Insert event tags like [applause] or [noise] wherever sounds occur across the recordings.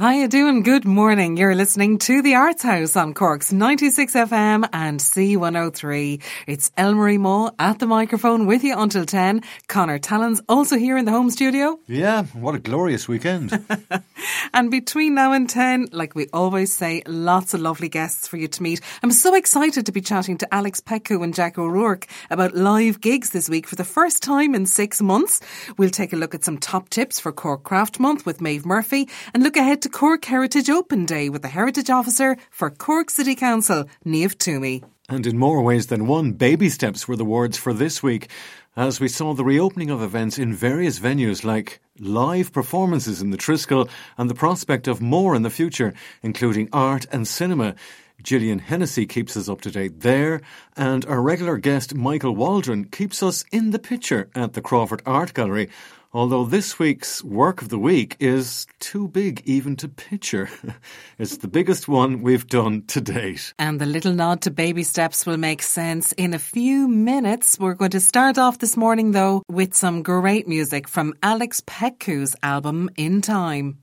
How you doing? Good morning. You're listening to the Arts House on Cork's 96 FM and C103. It's Elmarie Mawe at the microphone with you until 10. Connor Talon's also here in the home studio. Yeah, what a glorious weekend. [laughs] [laughs] And between now and 10, like we always say, lots of lovely guests for you to meet. I'm so excited to be chatting to Alex Petcu and Jack O'Rourke about live gigs this week for the first time in six months. We'll take a look at some top tips for Cork Craft Month with Maeve Murphy and look ahead to Cork Heritage Open Day with the Heritage Officer for Cork City Council, Niamh Toomey. and in more ways than one, baby steps were the words for this week as we saw the reopening of events in various venues like live performances in the Triskel and the prospect of more in the future, including art and cinema. Gillian Hennessy keeps us up to date there, and our regular guest Michael Waldron keeps us in the picture at the Crawford Art Gallery. Although this week's work of the week is too big even to picture. [laughs] it's the biggest one we've done to date. And the little nod to baby steps will make sense in a few minutes. We're going to start off this morning, though, with some great music from Alex Petcu's album In Time.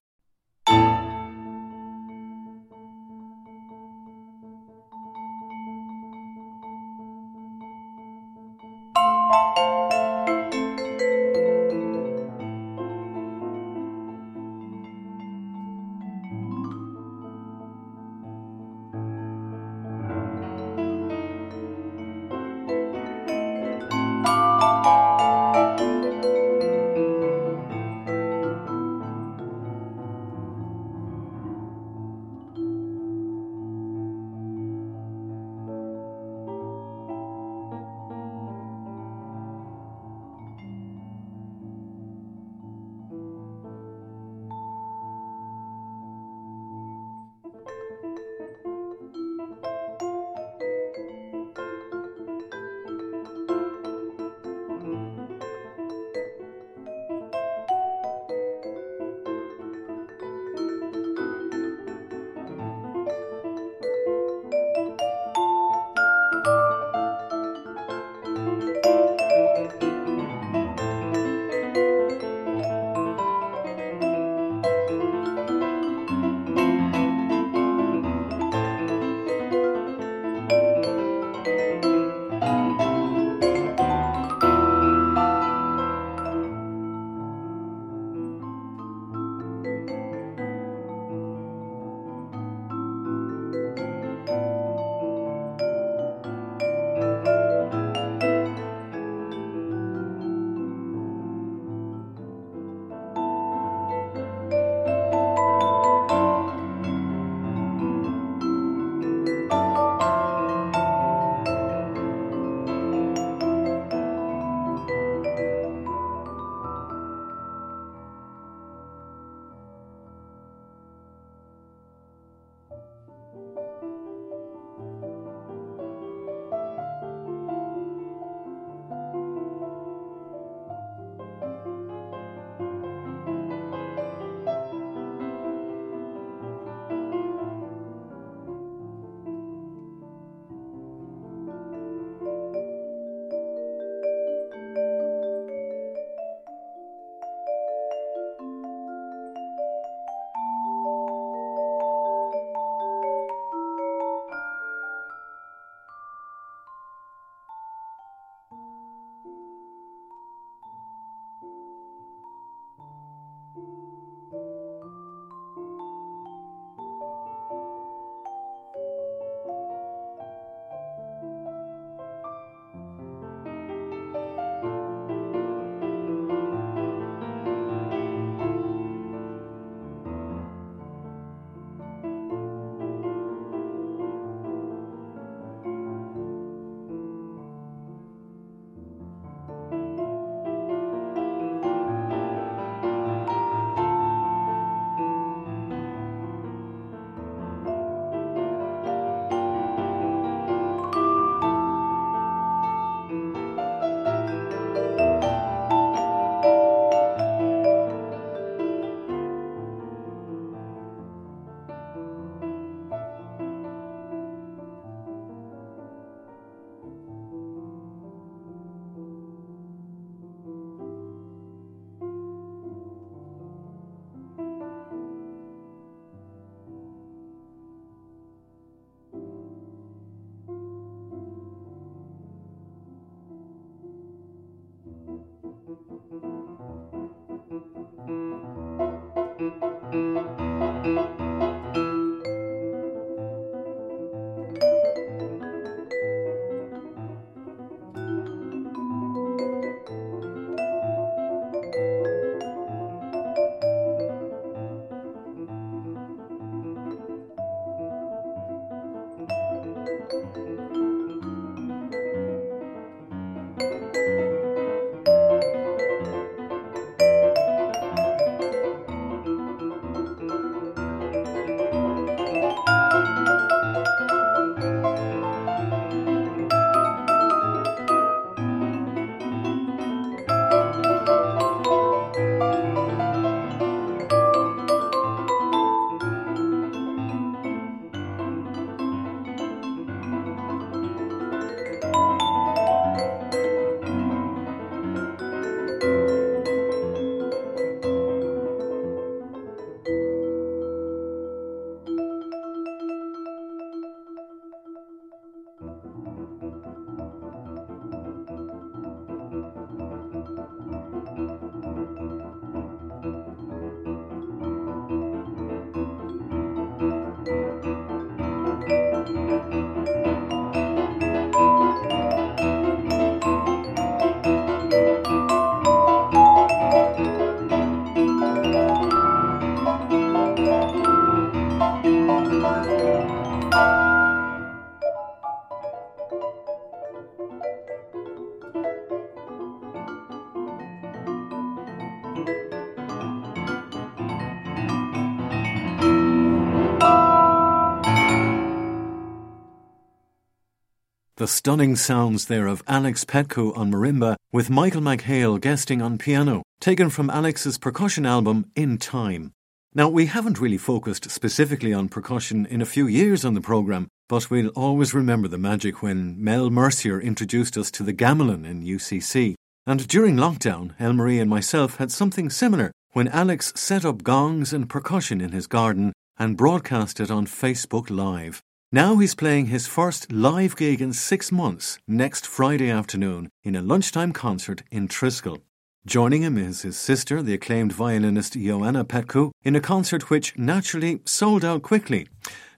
The stunning sounds there of Alex Petcu on marimba with Michael McHale guesting on piano, taken from Alex's percussion album In Time. Now, we haven't really focused specifically on percussion in a few years on the programme, but we'll always remember the magic when Mel Mercier introduced us to the gamelan in UCC. And during lockdown, Elmarie and myself had something similar when Alex set up gongs and percussion in his garden and broadcast it on Facebook Live. Now he's playing his first live gig in six months next Friday afternoon in a lunchtime concert in Triskel. Joining him is his sister, the acclaimed violinist Ioana Petcu, in a concert which naturally sold out quickly.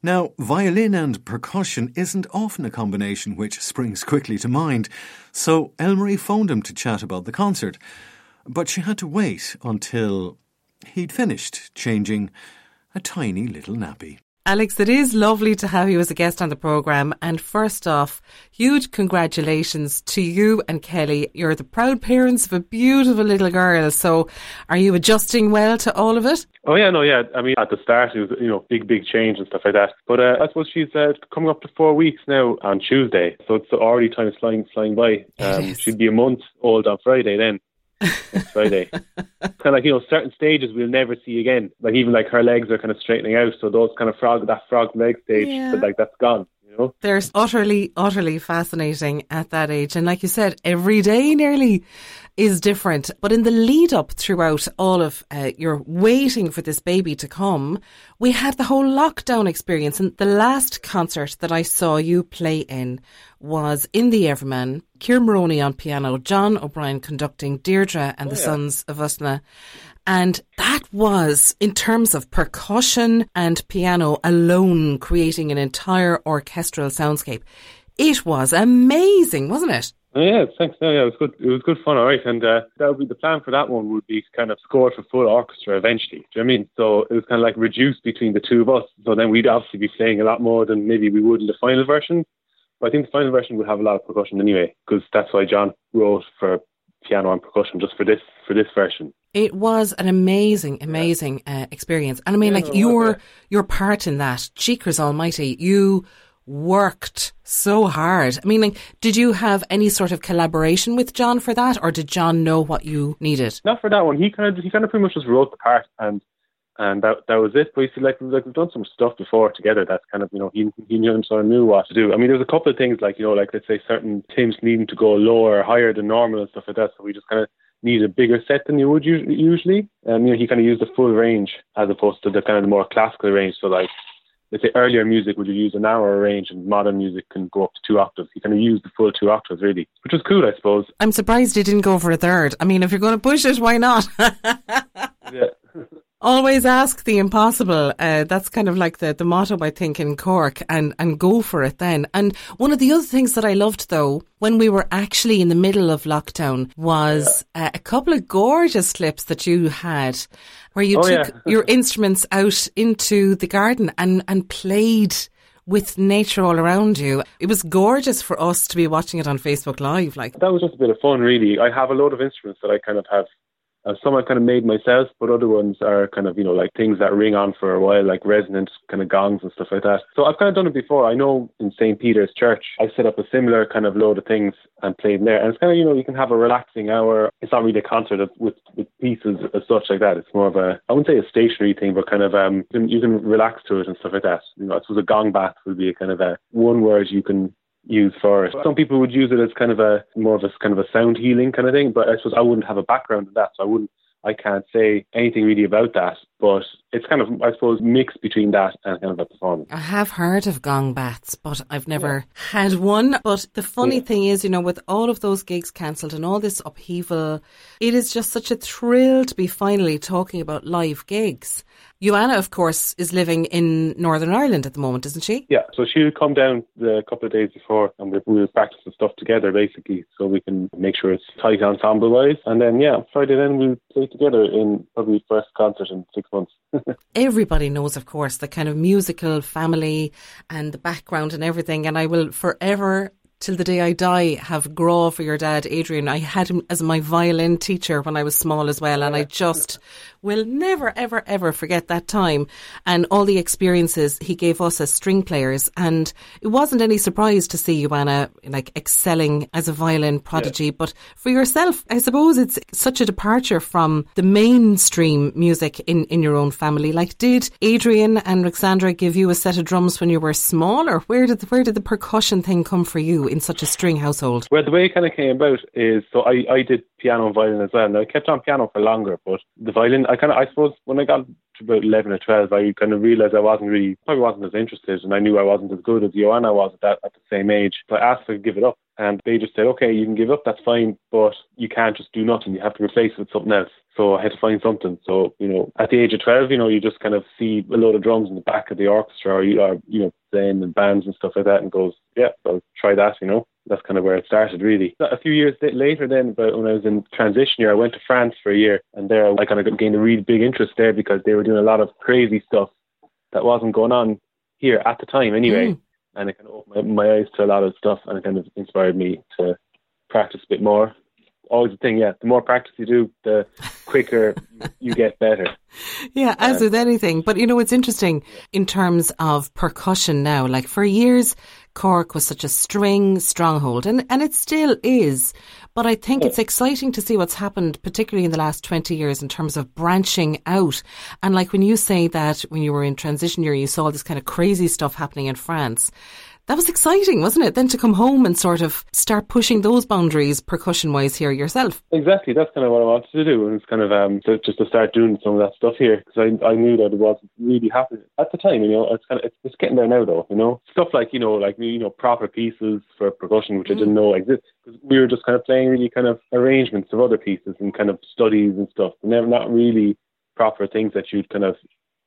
Now, violin and percussion isn't often a combination which springs quickly to mind, so Elmarie phoned him to chat about the concert. But she had to wait until he'd finished changing a tiny little nappy. Alex, it is lovely to have you as a guest on the programme. And first off, huge congratulations to you and Kelly. You're the proud parents of a beautiful little girl. So are you adjusting well to all of it? Oh, yeah, no, yeah. I mean, at the start, it was, you know, big, big change and stuff like that. But uh, I suppose she's uh, coming up to four weeks now on Tuesday. So it's already time flying, flying by. Um, she'd be a month old on Friday then next Friday. [laughs] kind of like you know certain stages we'll never see again. Like even like her legs are kind of straightening out, so those kind of frog that frog leg stage, yeah. but like that's gone. You know? They're utterly, utterly fascinating at that age, and like you said, every day nearly is different. But in the lead up throughout all of uh, your waiting for this baby to come, we had the whole lockdown experience. And the last concert that I saw you play in was in the Everyman, Kieran Maroney on piano, John O'Brien conducting Deirdre and oh, the yeah. Sons of Usna. And that was, in terms of percussion and piano alone, creating an entire orchestral soundscape. It was amazing, wasn't it? Oh, yeah, thanks. No, yeah, it was good. It was good fun, all right. And uh, that would be the plan for that one would be kind of score for full orchestra eventually. Do you know what I mean? So it was kind of like reduced between the two of us. So then we'd obviously be playing a lot more than maybe we would in the final version. But I think the final version would have a lot of percussion anyway, because that's why John wrote for piano and percussion just for this for this version. It was an amazing, amazing uh, experience, and I mean, yeah, like your your part in that, Cheekers Almighty, you worked so hard. I mean, like, did you have any sort of collaboration with John for that, or did John know what you needed? Not for that one. He kind of he kind of pretty much just wrote the part, and and that that was it. See, like, like we've done some stuff before together. That's kind of you know he he knew him, sort of knew what to do. I mean, there's a couple of things like you know like let's say certain teams needing to go lower or higher than normal and stuff like that. So we just kind of need a bigger set than you would usually. And you know he kind of used the full range as opposed to the kind of the more classical range. So like let's say earlier music would you use a narrower range and modern music can go up to two octaves. You kind of use the full two octaves really, which was cool, I suppose. I'm surprised you didn't go for a third. I mean, if you're going to push it, why not? [laughs] yeah. [laughs] Always ask the impossible. Uh, that's kind of like the, the motto, I think, in Cork, and, and go for it then. And one of the other things that I loved, though, when we were actually in the middle of lockdown, was yeah. uh, a couple of gorgeous clips that you had where you oh, took yeah. your instruments out into the garden and, and played with nature all around you. It was gorgeous for us to be watching it on Facebook Live. Like that was just a bit of fun, really. I have a load of instruments that I kind of have uh, some I've kind of made myself, but other ones are kind of, you know, like things that ring on for a while, like resonant kind of gongs and stuff like that. So I've kind of done it before. I know in St. Peter's Church, I set up a similar kind of load of things and played there. And it's kind of, you know, you can have a relaxing hour. It's not really a concert of, with, with pieces as such like that. It's more of a, I wouldn't say a stationary thing, but kind of, um, you can, you can relax to it and stuff like that. You know, I suppose a gong bath would be a kind of a one word you can use for. Some people would use it as kind of a more of a kind of a sound healing kind of thing, but I suppose I wouldn't have a background in that, so I wouldn't I can't say anything really about that, but it's kind of, I suppose, mixed between that and kind of a performance. I have heard of gong baths, but I've never yeah. had one. But the funny yeah. thing is, you know, with all of those gigs cancelled and all this upheaval, it is just such a thrill to be finally talking about live gigs. Ioana, of course, is living in Northern Ireland at the moment, isn't she? Yeah, so she'll come down a couple of days before and we'll practice the stuff together basically so we can make sure it's tight ensemble wise. And then, yeah, Friday then we'll play together in probably first concert in six months. [laughs] Everybody knows, of course, the kind of musical family and the background and everything. And I will forever till the day I die have Gra for your dad, Adrian. I had him as my violin teacher when I was small as well, and I just will never, ever, ever forget that time and all the experiences he gave us as string players. And it wasn't any surprise to see Ioana like excelling as a violin prodigy. Yeah. But for yourself, I suppose it's such a departure from the mainstream music in, in your own family. Like, did Adrian and Alexandra give you a set of drums when you were small, or where did the, where did the percussion thing come for you in such a string household? Well, the way it kind of came about is so I, I did piano and violin as well. And I kept on piano for longer, but the violin, I kind of, I suppose, when I got to about 11 or 12, I kind of realised I wasn't really, probably wasn't as interested, and I knew I wasn't as good as Ioana was at that at the same age. So I asked to give it up, and they just said, okay, you can give up, that's fine, but you can't just do nothing. You have to replace it with something else. So I had to find something. So, you know, at the age of 12, you know, you just kind of see a load of drums in the back of the orchestra or, you, or, you know, playing in bands and stuff like that and goes, yeah, I'll try that, you know. That's kind of where it started, really. A few years later, then, but when I was in transition year, I went to France for a year, and there I kind of gained a really big interest there because they were doing a lot of crazy stuff that wasn't going on here at the time, anyway. Mm. And it kind of opened my, my eyes to a lot of stuff, and it kind of inspired me to practice a bit more always the thing. Yeah, the more practice you do, the quicker you, get better. [laughs] Yeah, as uh, with anything. But you know, it's interesting in terms of percussion now. Like for years, Cork was such a string stronghold, and and it still is. But I think it's exciting to see what's happened, particularly in the last 20 years, in terms of branching out. And like when you say that when you were in transition year, you saw all this kind of crazy stuff happening in France that was exciting, wasn't it? Then to come home and sort of start pushing those boundaries percussion wise here yourself. Exactly, that's kind of what I wanted to do, and it's kind of um, to, just to start doing some of that stuff here because I, I knew that it wasn't really happening at the time. You know, it's kind of it's, it's getting there now though. You know, stuff like you know like you know proper pieces for percussion which mm. I didn't know existed because we were just kind of playing really kind of arrangements of other pieces and kind of studies and stuff, and they're not really proper things that you'd kind of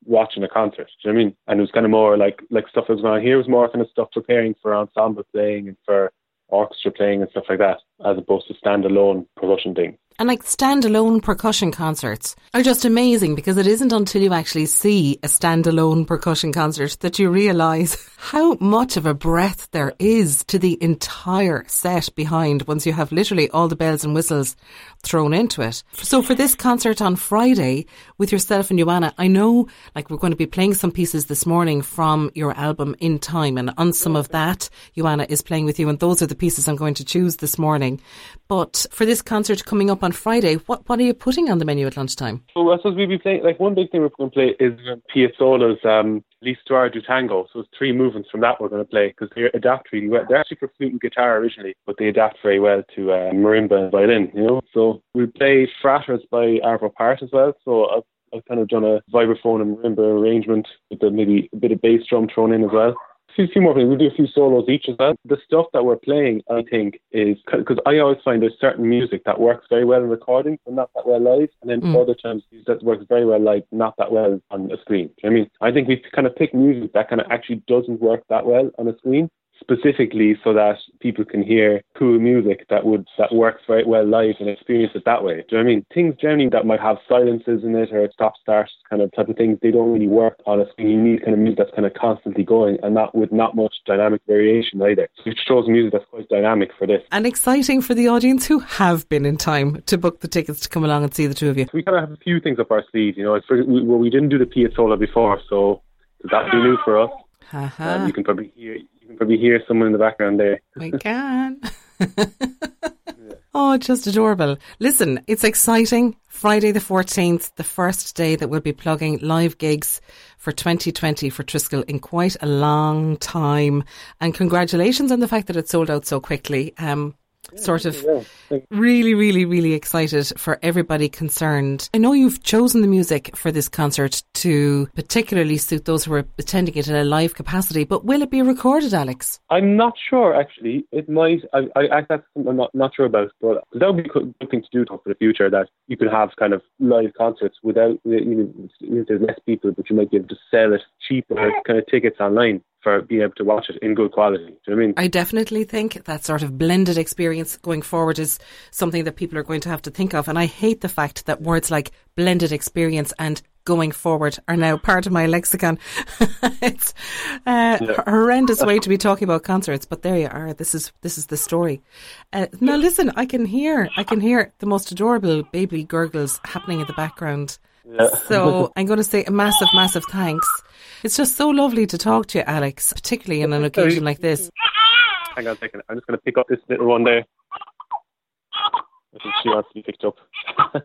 watching a concert. Do you know I mean? And it was kind of more like like stuff that was going on here was more kind of stuff preparing for ensemble playing and for orchestra playing and stuff like that, as opposed to standalone percussion things. And like standalone percussion concerts are just amazing because it isn't until you actually see a standalone percussion concert that you realise [laughs] how much of a breadth there is to the entire set behind once you have literally all the bells and whistles thrown into it. So for this concert on Friday with yourself and Ioana, I know like we're going to be playing some pieces this morning from your album In Time and on some of that, Ioana is playing with you and those are the pieces I'm going to choose this morning. But for this concert coming up on Friday, what, what are you putting on the menu at lunchtime? So I suppose we'll be playing, like one big thing we're going to play is Piazzolla's um, L'Histoire du Tango. So it's three movements from that we're going to play because they adapt really well. They're actually for flute and guitar originally, but they adapt very well to uh, marimba and violin, you know. So we play Fratres by Arvo Pärt as well. So I've, I've kind of done a vibraphone and marimba arrangement with the, maybe a bit of bass drum thrown in as well few, few more things. We'll do a few solos each as well. The stuff that we're playing, I think, is because I always find there's certain music that works very well in recordings but not that well live, and then mm. other times that works very well live, not that well on a screen. I mean, I think we kind of pick music that kind of actually doesn't work that well on a screen, specifically so that people can hear cool music that would that works very well live and experience it that way. Do you know what I mean? Things generally that might have silences in it or stop start kind of type of things, they don't really work on a screen. You need kind of music that's kind of constantly going and not with not much dynamic variation either. So it shows music that's quite dynamic for this. And exciting for the audience who have been in time to book the tickets to come along and see the two of you. We kind of have a few things up our sleeve, you know. It's for, we, well, we didn't do the Piazzolla before, so that'll be new for us. Uh-huh. Um, you can probably hear can probably hear someone in the background there. [laughs] We can. [laughs] Oh, just adorable. Listen, it's exciting. Friday the 14th, the first day that we'll be plugging live gigs for 2020 for Triskel in quite a long time. And congratulations on the fact that it sold out so quickly. Um, sort of really, really, really excited for everybody concerned. I know you've chosen the music for this concert to particularly suit those who are attending it in a live capacity, but will it be recorded, Alex? I'm not sure, actually. It might. I, I, that's I'm not, not sure about, but that would be a good thing to do for the future that you could have kind of live concerts without, you know, there's less people, but you might be able to sell it cheaper kind of tickets online for being able to watch it in good quality. Do you know what I mean? I definitely think that sort of blended experience going forward is something that people are going to have to think of. And I hate the fact that words like blended experience and going forward are now part of my lexicon. [laughs] it's a yeah. horrendous way to be [laughs] talking about concerts, but there you are. This is this is the story. Uh, now listen, I can hear I can hear the most adorable baby gurgles happening in the background. Yeah. So I'm going to say a massive, massive thanks. It's just so lovely to talk to you, Alex, particularly in an occasion like this. Hang on a second. I'm just going to pick up this little one there. I think she wants to be picked up. [laughs]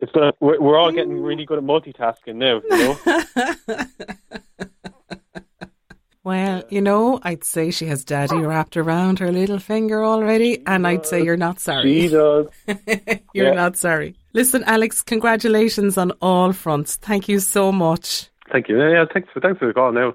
it's gonna. We're, we're all getting really good at multitasking now. You know. [laughs] Well, you know, I'd say she has daddy wrapped around her little finger already, and I'd say you're not sorry. She does. [laughs] you're Yeah. not sorry. Listen, Alex, congratulations on all fronts. Thank you so much. Thank you. Yeah, thanks for thanks for the call. Now.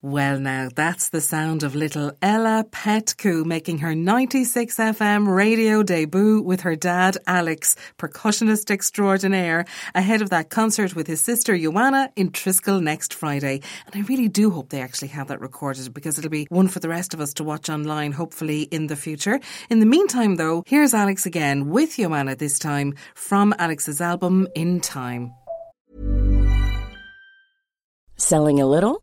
Well, now that's the sound of little Ella Petcu making her 96 FM radio debut with her dad, Alex, percussionist extraordinaire, ahead of that concert with his sister, Ioana, in Triskel next Friday. And I really do hope they actually have that recorded because it'll be one for the rest of us to watch online, hopefully, in the future. In the meantime, though, here's Alex again with Ioana this time from Alex's album In Time. Selling a little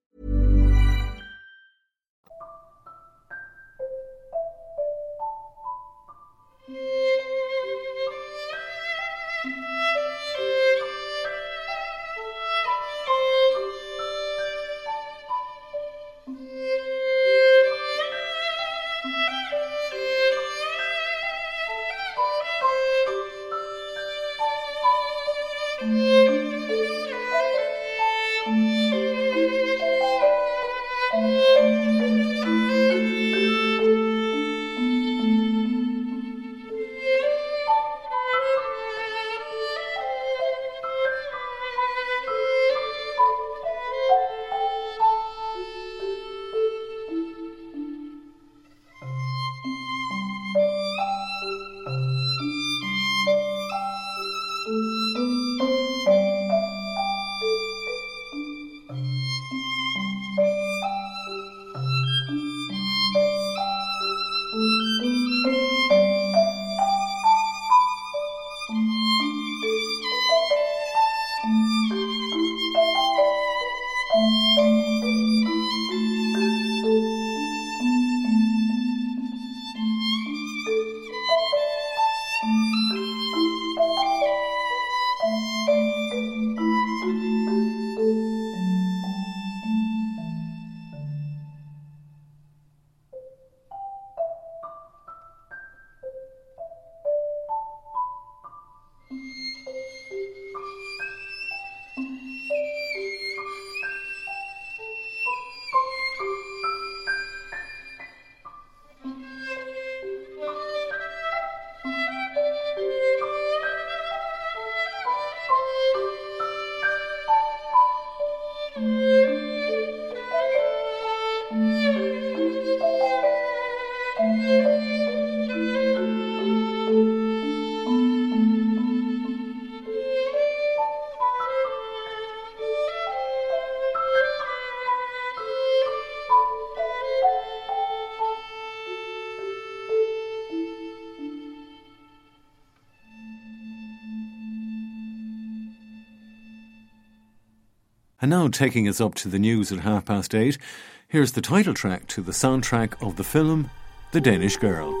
And now taking us up to the news at half past eight, here's the title track to the soundtrack of the film The Danish Girl.